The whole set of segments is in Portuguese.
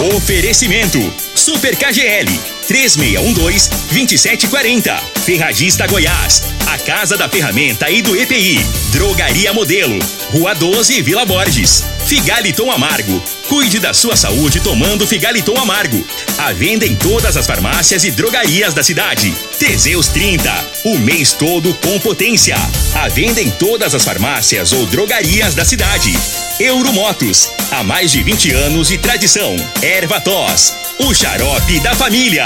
Oferecimento Super KGL 3612-2740. Ferragista Goiás. A Casa da Ferramenta e do EPI. Drogaria Modelo. Rua 12, Vila Borges. Figaliton Amargo. Cuide da sua saúde tomando Figaliton Amargo. A venda em todas as farmácias e drogarias da cidade. Teseus 30. O mês todo com potência. A venda em todas as farmácias ou drogarias da cidade. Euromotos. Há mais de 20 anos de tradição. Erva Tos. O xarope da família.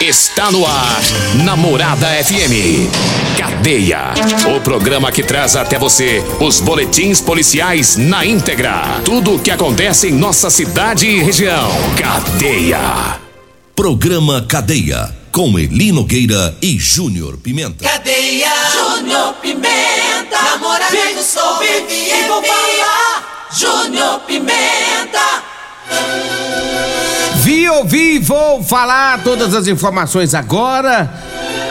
Está no ar, Namorada FM. Cadeia. O programa que traz até você os boletins policiais na íntegra. Tudo o que acontece em nossa cidade e região. Cadeia. Programa Cadeia. Com Eli Nogueira e Júnior Pimenta. Cadeia. Júnior Pimenta. Namorada Vem, do Sol. e vou falar. Júnior Pimenta. Vi, ouvi, vou falar todas as informações agora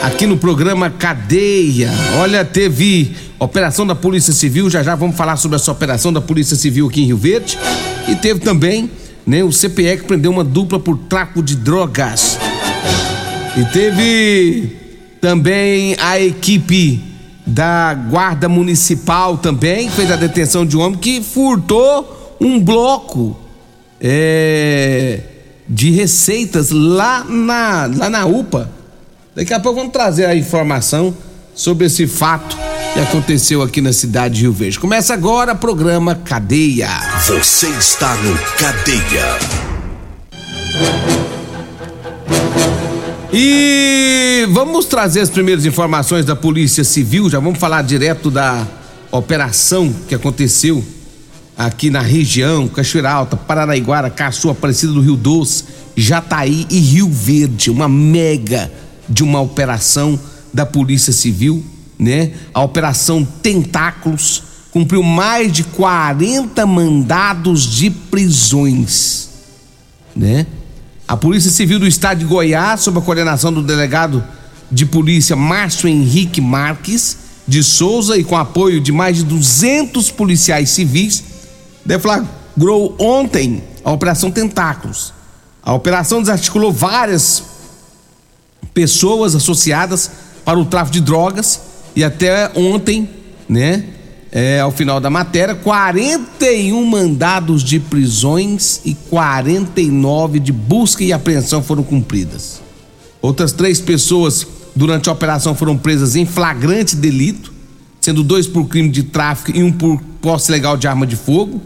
aqui no programa Cadeia. Olha, teve operação da Polícia Civil, já já vamos falar sobre essa operação da Polícia Civil aqui em Rio Verde. E teve também, né, o CPE que prendeu uma dupla por tráfico de drogas. E teve também a equipe da Guarda Municipal também, fez a detenção de um homem que furtou um bloco é, de receitas lá na, lá na UPA. Daqui a pouco vamos trazer a informação sobre esse fato que aconteceu aqui na cidade de Rio Verde. Começa agora o programa Cadeia. Você está no Cadeia. E vamos trazer as primeiras informações da Polícia Civil. Já vamos falar direto da operação que aconteceu aqui na região, Cachoeira Alta, Paranaiguara, Caçu, Aparecida do Rio Doce, Jataí e Rio Verde. Uma mega de uma operação da Polícia Civil, né? A Operação Tentáculos cumpriu mais de 40 mandados de prisões, né? A Polícia Civil do Estado de Goiás, sob a coordenação do delegado de polícia Márcio Henrique Marques de Souza e com apoio de mais de 200 policiais civis, deflagrou ontem a Operação Tentáculos. A operação desarticulou várias pessoas associadas para o tráfico de drogas e até ontem, né, é, ao final da matéria, 41 mandados de prisões e 49 de busca e apreensão foram cumpridas. Outras três pessoas durante a operação foram presas em flagrante delito, sendo dois por crime de tráfico e um por posse legal de arma de fogo.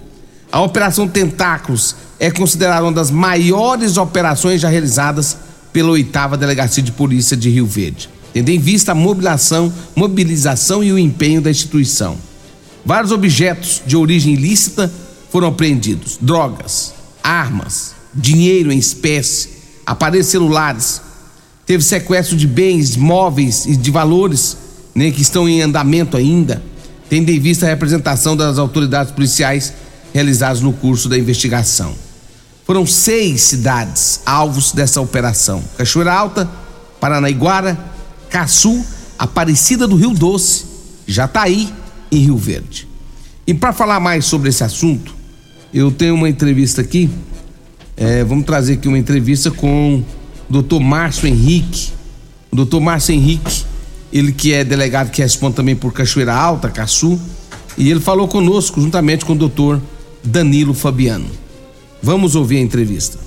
A Operação Tentáculos é considerada uma das maiores operações já realizadas pela oitava Delegacia de Polícia de Rio Verde, tendo em vista a mobilização, mobilização e o empenho da instituição. Vários objetos de origem ilícita foram apreendidos: drogas, armas, dinheiro em espécie, aparelhos celulares. Teve sequestro de bens móveis e de valores né, que estão em andamento ainda, tendo em vista a representação das autoridades policiais realizadas no curso da investigação. Foram seis cidades alvos dessa operação: Cachoeira Alta, Paranaiguara, Caçu, Aparecida do Rio Doce, Jataí em Rio Verde. E para falar mais sobre esse assunto, eu tenho uma entrevista aqui. é, vamos trazer aqui uma entrevista com o doutor Márcio Henrique. O doutor Márcio Henrique, ele que é delegado que responde também por Cachoeira Alta, Caçu, e ele falou conosco juntamente com o doutor Danilo Fabiano. Vamos ouvir a entrevista.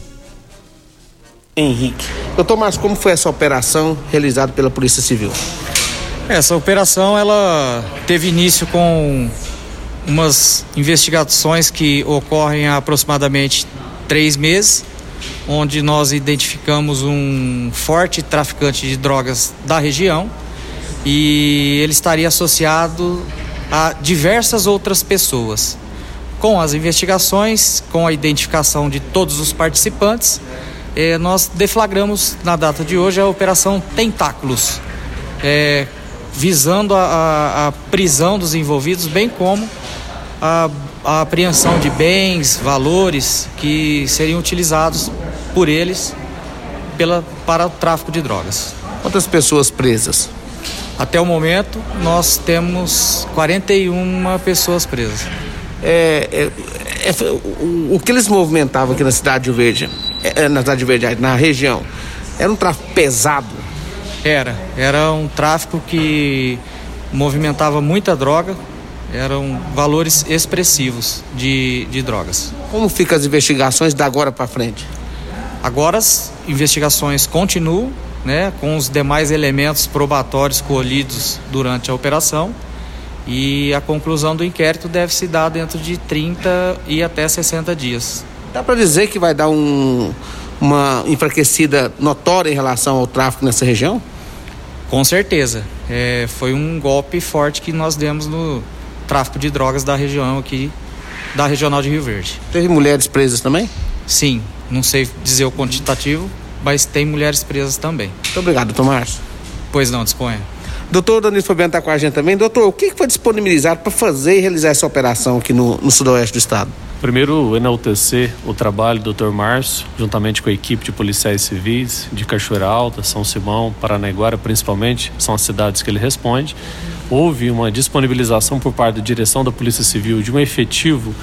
Henrique. Doutor Márcio, como foi essa operação realizada pela Polícia Civil? Essa operação ela teve início com umas investigações que ocorrem há aproximadamente três meses, onde nós identificamos um forte traficante de drogas da região e ele estaria associado a diversas outras pessoas. Com as investigações, com a identificação de todos os participantes, eh, nós deflagramos na data de hoje a Operação Tentáculos. Eh, visando a, a, a, prisão dos envolvidos, bem como a, a, apreensão de bens, valores que seriam utilizados por eles pela, para o tráfico de drogas. Quantas pessoas presas? Até o momento, nós temos 41 pessoas presas. é, é, é o, o, que eles movimentavam aqui na cidade de Verde, é, é, na cidade de Verde, na região, era um tráfico pesado? Era, era um tráfico que movimentava muita droga, eram valores expressivos de, de drogas. Como ficam as investigações da agora para frente? Agora as investigações continuam, né, com os demais elementos probatórios colhidos durante a operação e a conclusão do inquérito deve se dar dentro de 30 e até 60 dias. Dá para dizer que vai dar um, uma enfraquecida notória em relação ao tráfico nessa região? Com certeza. É, foi um golpe forte que nós demos no tráfico de drogas da região aqui, da regional de Rio Verde. Teve mulheres presas também? Sim, não sei dizer o quantitativo, mas tem mulheres presas também. Muito obrigado, Tomás. Pois não, disponha. Doutor Danilo Fabiano está com a gente também. Doutor, o que foi disponibilizado para fazer e realizar essa operação aqui no, no sudoeste do estado? Primeiro, enaltecer o trabalho do Dr. Márcio, juntamente com a equipe de policiais civis de Cachoeira Alta, São Simão, Paranaiguara, principalmente, são as cidades que ele responde. Houve uma disponibilização por parte da direção da Polícia Civil de um efetivo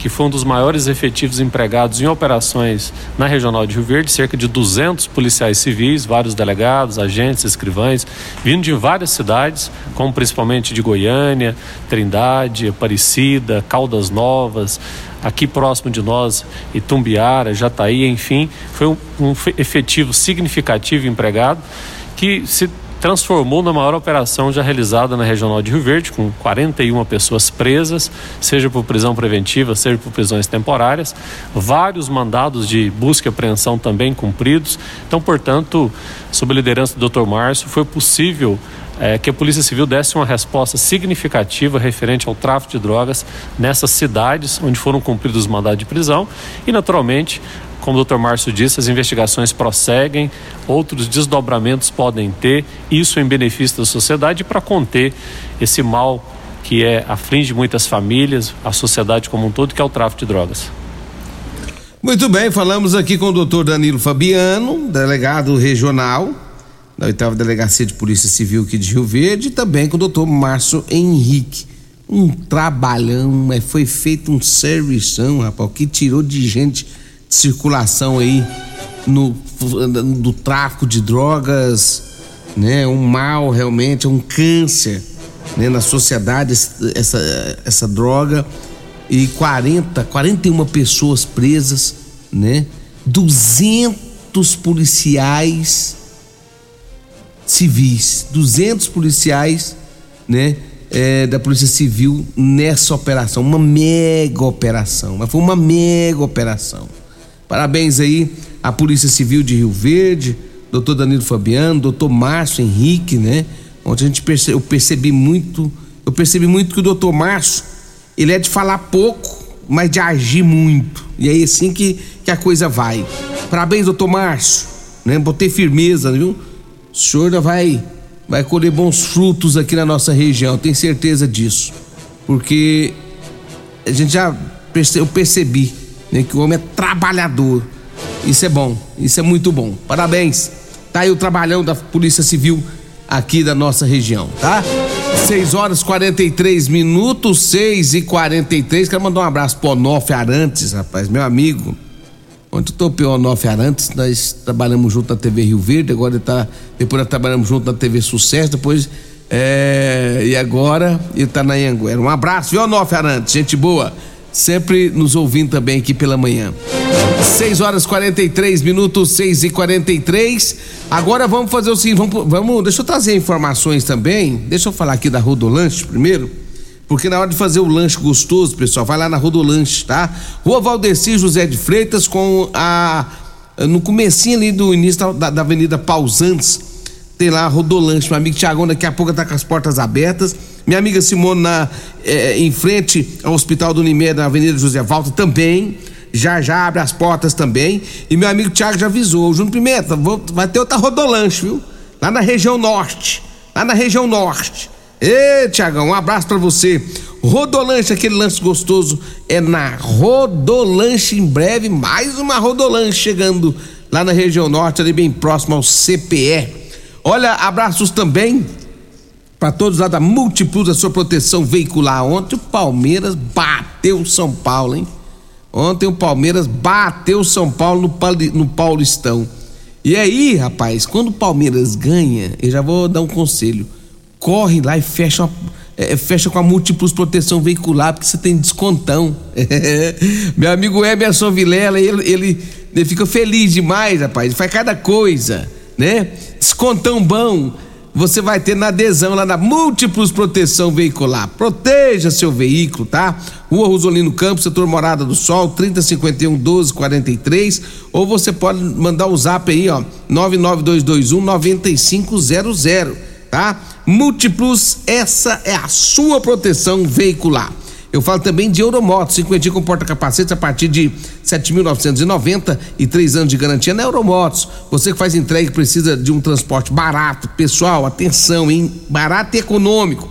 que foi um dos maiores efetivos empregados em operações na Regional de Rio Verde, cerca de 200 policiais civis, vários delegados, agentes, escrivães, vindo de várias cidades, como principalmente de Goiânia, Trindade, Aparecida, Caldas Novas, aqui próximo de nós, Itumbiara, Jataí, enfim, foi um, um efetivo significativo empregado que se transformou na maior operação já realizada na Regional de Rio Verde, com 41 pessoas presas, seja por prisão preventiva, seja por prisões temporárias, vários mandados de busca e apreensão também cumpridos. Então, portanto, sob a liderança do Dr. Márcio, foi possível é, que a Polícia Civil desse uma resposta significativa referente ao tráfico de drogas nessas cidades onde foram cumpridos os mandados de prisão e, naturalmente, como o Dr. Márcio disse, as investigações prosseguem, outros desdobramentos podem ter, isso em benefício da sociedade para conter esse mal que é aflige muitas famílias, a sociedade como um todo, que é o tráfico de drogas. Muito bem, falamos aqui com o doutor Danilo Fabiano, delegado regional da oitava delegacia de Polícia Civil aqui de Rio Verde, e também com o doutor Márcio Henrique. Um trabalhão, mas foi feito um servição, rapaz, que tirou de gente circulação aí no do tráfico de drogas, né? Um mal realmente, um câncer, né? Na sociedade essa essa droga e 40, 41 pessoas presas, né? 200 policiais civis, 200 policiais, né? É, da Polícia Civil nessa operação, uma mega operação, mas foi uma mega operação. Parabéns aí à Polícia Civil de Rio Verde, doutor Danilo Fabiano, doutor Márcio Henrique, né? Ontem a gente perce, eu percebi muito, eu percebi muito que o doutor Márcio, ele é de falar pouco, mas de agir muito. E é assim que, que a coisa vai. Parabéns, doutor Márcio, né? Botei firmeza, viu? O senhor vai, vai colher bons frutos aqui na nossa região, tenho certeza disso. Porque a gente já perce, eu percebi né, que o homem é trabalhador. Isso é bom, isso é muito bom. Parabéns. Tá aí o trabalhão da Polícia Civil aqui da nossa região, tá? 6 horas 43 minutos, 6 e 43 Quero mandar um abraço pro Onofre Arantes, rapaz, meu amigo. Ontem eu topei o Onofre Arantes, nós trabalhamos junto na TV Rio Verde, agora ele tá. Depois nós trabalhamos junto na TV Sucesso, depois. É, e agora ele tá na Anguera. Um abraço, viu, Onofre Arantes? Gente boa sempre nos ouvindo também aqui pela manhã. 6 horas 43 minutos, 6 e 43 Agora vamos fazer o seguinte: vamos, vamos, deixa eu trazer informações também. Deixa eu falar aqui da Rodolanche primeiro. Porque na hora de fazer o lanche gostoso, pessoal, vai lá na Rodolanche, tá? Rua Valdeci José de Freitas com a. No comecinho ali do início da, da Avenida Pausantes, tem lá a Rodolanche. Meu amigo Tiagão daqui a pouco tá com as portas abertas minha amiga Simone na, é, em frente ao Hospital do Unimed, na Avenida José Valdo, também. Já já abre as portas também. E meu amigo Tiago já avisou. Júnior Pimenta, vou, vai ter outra rodolanche, viu? Lá na região norte. Lá na região norte. Ê, Tiagão, um abraço para você. Rodolanche, aquele lanche gostoso, é na Rodolanche. Em breve, mais uma Rodolanche chegando lá na região norte, ali bem próximo ao CPE. Olha, abraços também para todos lá da Multiplus, a sua proteção veicular. Ontem o Palmeiras bateu São Paulo, hein? Ontem o Palmeiras bateu São Paulo no, no Paulistão. E aí, rapaz, quando o Palmeiras ganha, eu já vou dar um conselho. Corre lá e fecha, é, fecha com a Múltiplos Proteção Veicular, porque você tem descontão. Meu amigo Emerson Vilela, ele, ele, ele fica feliz demais, rapaz. Faz cada coisa, né? Descontão bom você vai ter na adesão lá na Múltiplos Proteção Veicular. Proteja seu veículo, tá? Rua Rosolino Campos, setor Morada do Sol, 3051 1243. Ou você pode mandar o zap aí, ó, 99221 9500, tá? Múltiplos, essa é a sua proteção veicular. Eu falo também de Euromotos, cinquentinho com porta-capacete a partir de 7.990 e três anos de garantia na Euromotos. Você que faz entrega e precisa de um transporte barato, pessoal, atenção, hein? Barato e econômico.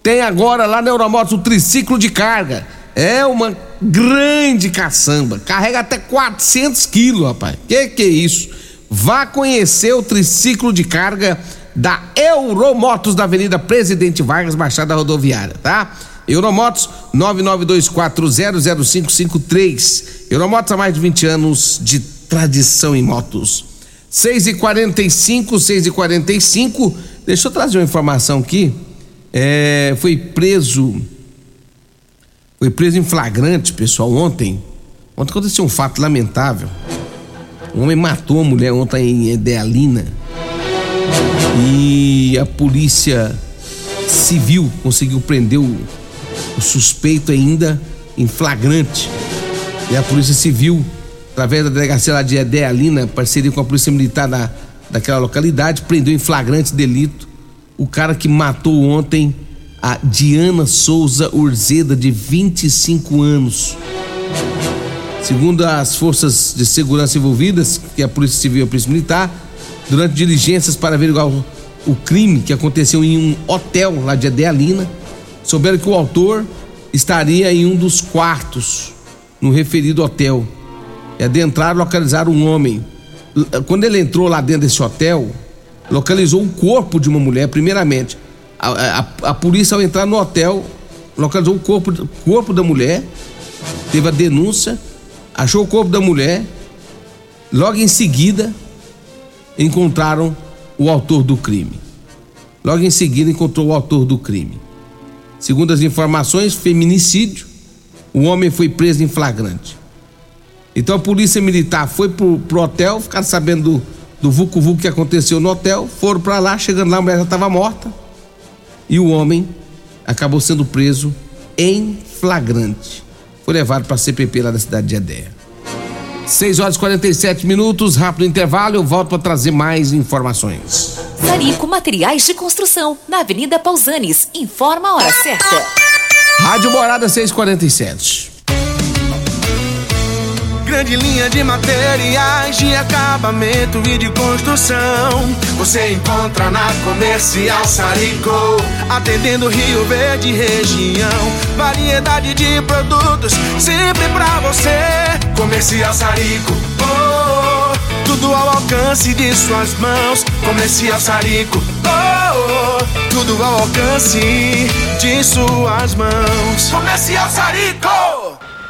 Tem agora lá na Euromotos o triciclo de carga. É uma grande caçamba. Carrega até 400 quilos, rapaz. Que que é isso? Vá conhecer o triciclo de carga da Euromotos da Avenida Presidente Vargas, Baixada Rodoviária, tá? Euromotos 992400553. Euromotos há mais de 20 anos de tradição em motos. 6 e 45 6 e 45 Deixa eu trazer uma informação aqui. É, foi preso. Foi preso em flagrante, pessoal, ontem. Ontem aconteceu um fato lamentável. Um homem matou a mulher ontem em Idealina. E a polícia civil conseguiu prender o o suspeito ainda em flagrante. E a Polícia Civil, através da delegacia lá de Edealina, parceria com a Polícia Militar da, daquela localidade, prendeu em flagrante delito o cara que matou ontem a Diana Souza Urzeda, de 25 anos. Segundo as forças de segurança envolvidas, que é a Polícia Civil e a Polícia Militar, durante diligências para averiguar o, crime que aconteceu em um hotel lá de Edealina, souberam que o autor estaria em um dos quartos no referido hotel. E adentraram localizaram um homem. Quando ele entrou lá dentro desse hotel, localizou o corpo de uma mulher, primeiramente. A, a, a polícia, ao entrar no hotel, localizou o corpo, corpo da mulher, teve a denúncia, achou o corpo da mulher. Logo em seguida, encontraram o autor do crime. Logo em seguida, encontrou o autor do crime. Segundo as informações, feminicídio. O homem foi preso em flagrante. Então a polícia militar foi pro, pro hotel, ficaram sabendo do, vucu vucu que aconteceu no hotel, foram para lá, chegando lá a mulher já estava morta. E o homem acabou sendo preso em flagrante. Foi levado para a CPP lá da cidade de Edéia. 6 horas e 47 minutos, rápido intervalo, eu volto para trazer mais informações. Sarico Materiais de Construção, na Avenida Pausanes. Informa a hora certa. Rádio Morada 647. Grande linha de materiais de acabamento e de construção. Você encontra na Comercial Sarico, atendendo Rio Verde região. Variedade de produtos sempre pra você. Comercial Sarico, oh, oh, tudo ao alcance de suas mãos. Comercial Sarico, oh, oh, tudo ao alcance de suas mãos. Comercial Sarico.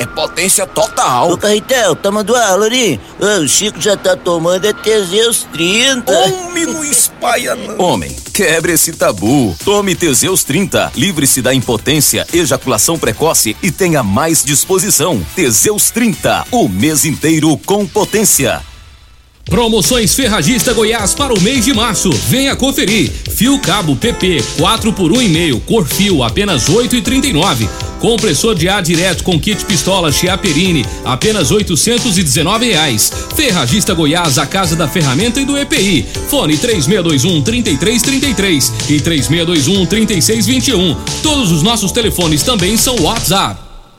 é potência total. Ô, Carretel, tá mandando aula ali? O Chico já tá tomando é Teseus 30. Homem, não espalha não. Homem, quebre esse tabu. Tome Teseus 30. Livre-se da impotência, ejaculação precoce e tenha mais disposição. Teseus 30. O mês inteiro com potência. Promoções Ferragista Goiás para o mês de março. Venha conferir. Fio cabo PP 4 por 1,5, cor fio apenas 8,39. Compressor de ar direto com kit pistola Chiaperini, apenas 819 reais. Ferragista Goiás, a casa da ferramenta e do EPI. Fone 3621 3333 e 3621 3621. Todos os nossos telefones também são WhatsApp.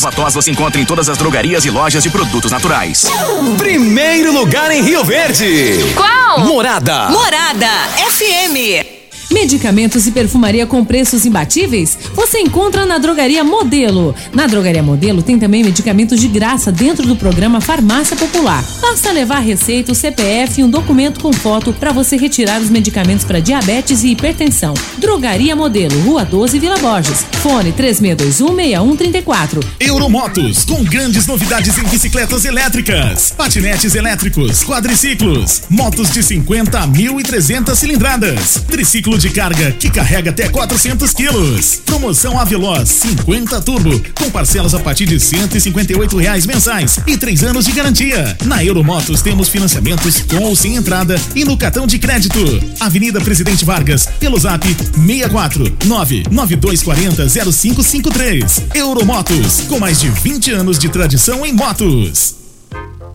Erva tos você encontra em todas as drogarias e lojas de produtos naturais. Primeiro lugar em Rio Verde. Qual? Morada. Morada FM. Medicamentos e perfumaria com preços imbatíveis? Você encontra na Drogaria Modelo. Na Drogaria Modelo tem também medicamentos de graça dentro do programa Farmácia Popular. Basta levar receita, o CPF e um documento com foto para você retirar os medicamentos para diabetes e hipertensão. Drogaria Modelo, Rua 12, Vila Borges. Fone 36216134. Euromotos, com grandes novidades em bicicletas elétricas, patinetes elétricos, quadriciclos, motos de 50 a 1.300 cilindradas, triciclo de carga que carrega até 400 quilos. Promoção Aveloz 50 Turbo, com parcelas a partir de 158 reais mensais e três anos de garantia. Na Euromotos temos financiamentos com ou sem entrada e no cartão de crédito. Avenida Presidente Vargas, pelo zap 64 99240 0553. Euromotos, com mais de 20 anos de tradição em motos.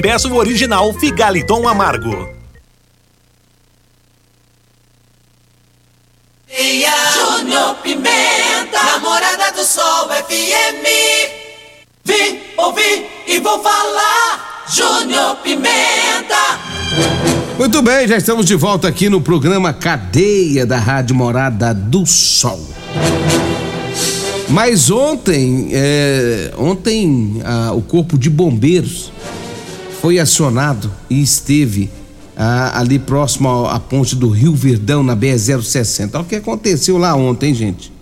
e peça o original Figaliton Amargo. Júnior Pimenta, namorada do Sol FM. Vim, ouvi e vou falar. Júnior Pimenta. Muito bem, já estamos de volta aqui no programa Cadeia da Rádio Morada do Sol. Mas ontem, é, ontem a, o Corpo de Bombeiros foi acionado e esteve ah, ali próximo à ponte do Rio Verdão, na BR-060. Olha o que aconteceu lá ontem, gente.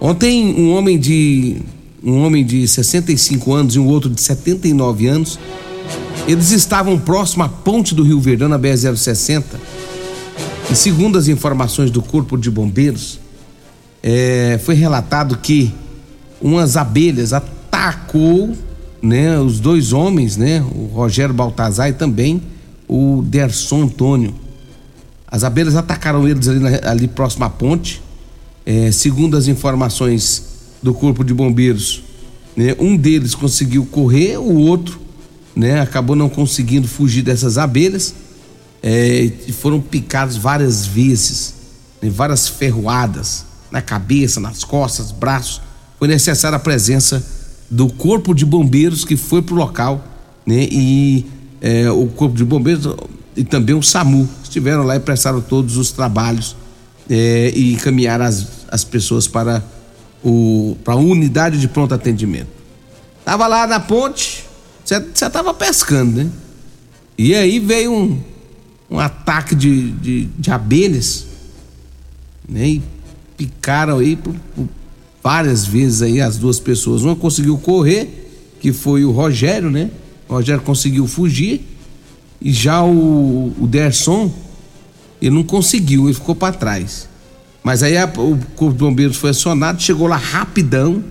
Ontem, um homem de. Um homem de 65 anos e um outro de 79 anos. Eles estavam próximo à ponte do Rio Verdão, na BR-060. E segundo as informações do Corpo de Bombeiros, é, foi relatado que umas abelhas atacou né, os dois homens, né, o Rogério Baltazar e também o Derson Antônio. As abelhas atacaram eles ali, ali próximo à ponte. É, segundo as informações do Corpo de Bombeiros, né, um deles conseguiu correr, o outro né, acabou não conseguindo fugir dessas abelhas é, e foram picados várias vezes, né, várias ferroadas na cabeça, nas costas, braços. Foi necessária a presença do corpo de bombeiros que foi pro local, né? E é, o corpo de bombeiros e também o SAMU estiveram lá e prestaram todos os trabalhos é, e encaminharam as, as pessoas para o para a unidade de pronto atendimento. Tava lá na ponte, você tava pescando, né? E aí veio um, um ataque de, de, de abelhas, né? E picaram aí por, por várias vezes aí as duas pessoas. Uma conseguiu correr, que foi o Rogério, né? O Rogério conseguiu fugir. E já o, o Derson, ele não conseguiu, ele ficou para trás. Mas aí a, o Corpo de Bombeiros foi acionado, chegou lá rapidão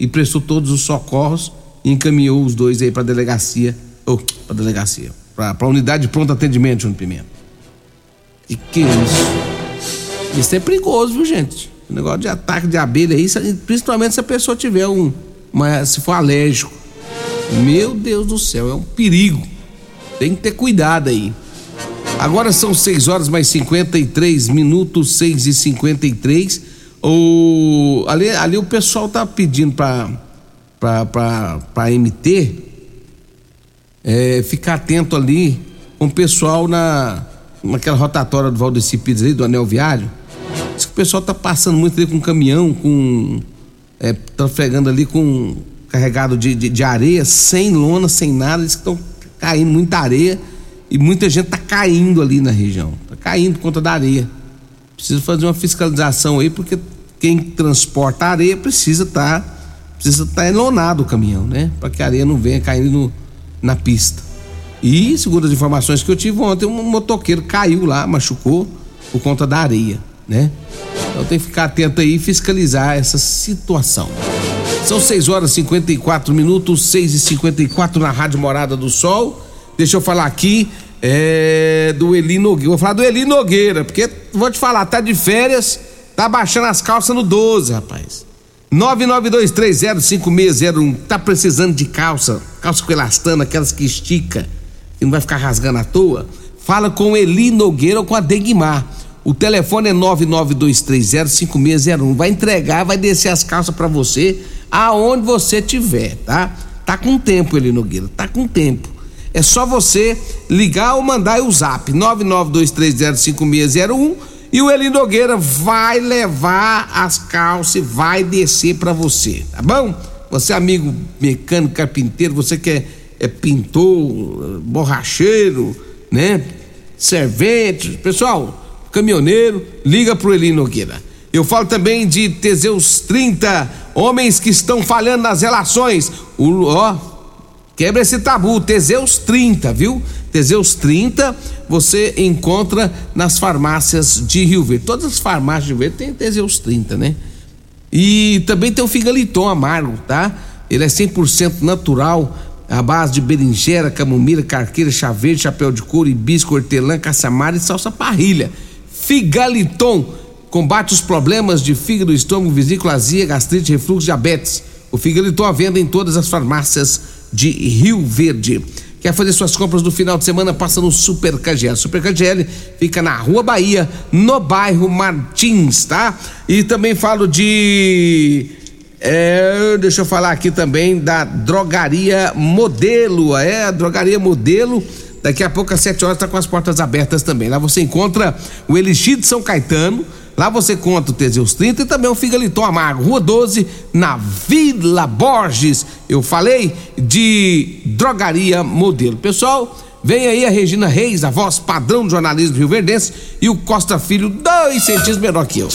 e prestou todos os socorros e encaminhou os dois aí para delegacia, ou para delegacia, para a unidade de pronto atendimento, Júnior Pimenta. E que isso? Isso é perigoso, viu, gente? O negócio de ataque de abelha aí, principalmente se a pessoa tiver um. Uma, se for alérgico. Meu Deus do céu, é um perigo. Tem que ter cuidado aí. Agora são 6 horas mais 53 minutos, 6 e 53 o ali, ali o pessoal tá pedindo para para MT é, ficar atento ali com o pessoal na naquela rotatória do Valdeci Pires ali, do Anel Viário o pessoal tá passando muito ali com caminhão, com. É, trafegando ali com carregado de, de, de areia, sem lona, sem nada, eles estão caindo muita areia e muita gente tá caindo ali na região, tá caindo por conta da areia. Precisa fazer uma fiscalização aí, porque quem transporta areia precisa estar tá, precisa estar tá enlonado o caminhão, né? Para que a areia não venha caindo no, na pista. E, segundo as informações que eu tive ontem, um motoqueiro caiu lá, machucou por conta da areia, né? Então tem que ficar atento aí e fiscalizar essa situação. São 6 horas e 54 minutos, 6 e 54 na Rádio Morada do Sol. Deixa eu falar aqui é, do Eli Nogueira. Vou falar do Eli Nogueira, porque vou te falar, tá de férias, tá baixando as calças no 12, rapaz. 992305601. Tá precisando de calça, calça com elastano, aquelas que estica, que não vai ficar rasgando à toa? Fala com o Eli Nogueira ou com a Degmar. O telefone é 992305601. Vai entregar, vai descer as calças para você aonde você tiver, tá? Tá com tempo, Eli Nogueira, tá com tempo. É só você ligar ou mandar o zap 992305601 e o Eli Nogueira vai levar as calças e vai descer para você, tá bom? Você é amigo mecânico, carpinteiro, você que é, é pintor, borracheiro, né? Servente, pessoal, caminhoneiro, liga pro Eli Nogueira. Eu falo também de Teseus 30, homens que estão falhando nas relações. O, ó, quebra esse tabu, Teseus 30, viu? Teseus 30 você encontra nas farmácias de Rio Verde. Todas as farmácias de Rio Verde tem Teseus 30, né? E também tem o figaliton amargo, tá? Ele é 100% natural, à base de berinjela, camomila, carqueira, chá verde, chapéu de couro, hibisco, hortelã, caçamara e salsa parrilha. Figaliton combate os problemas de fígado, estômago, vesícula, azia, gastrite, refluxo, diabetes. O figaliton à venda em todas as farmácias de Rio Verde. Quer fazer suas compras no final de semana? Passa no Super KGL. Super KGL fica na Rua Bahia, no bairro Martins, tá? E também falo de. É, deixa eu falar aqui também da Drogaria Modelo. É, a Drogaria Modelo. Daqui a pouco às 7 horas está com as portas abertas também. Lá você encontra o Elixir de São Caetano. Lá você conta o Teseus 30 e também o Figaliton Amargo, Rua 12, na Vila Borges. Eu falei de drogaria modelo. Pessoal, vem aí a Regina Reis, a voz padrão do jornalismo rio-verdense, e o Costa Filho, dois centímetros menor que eu.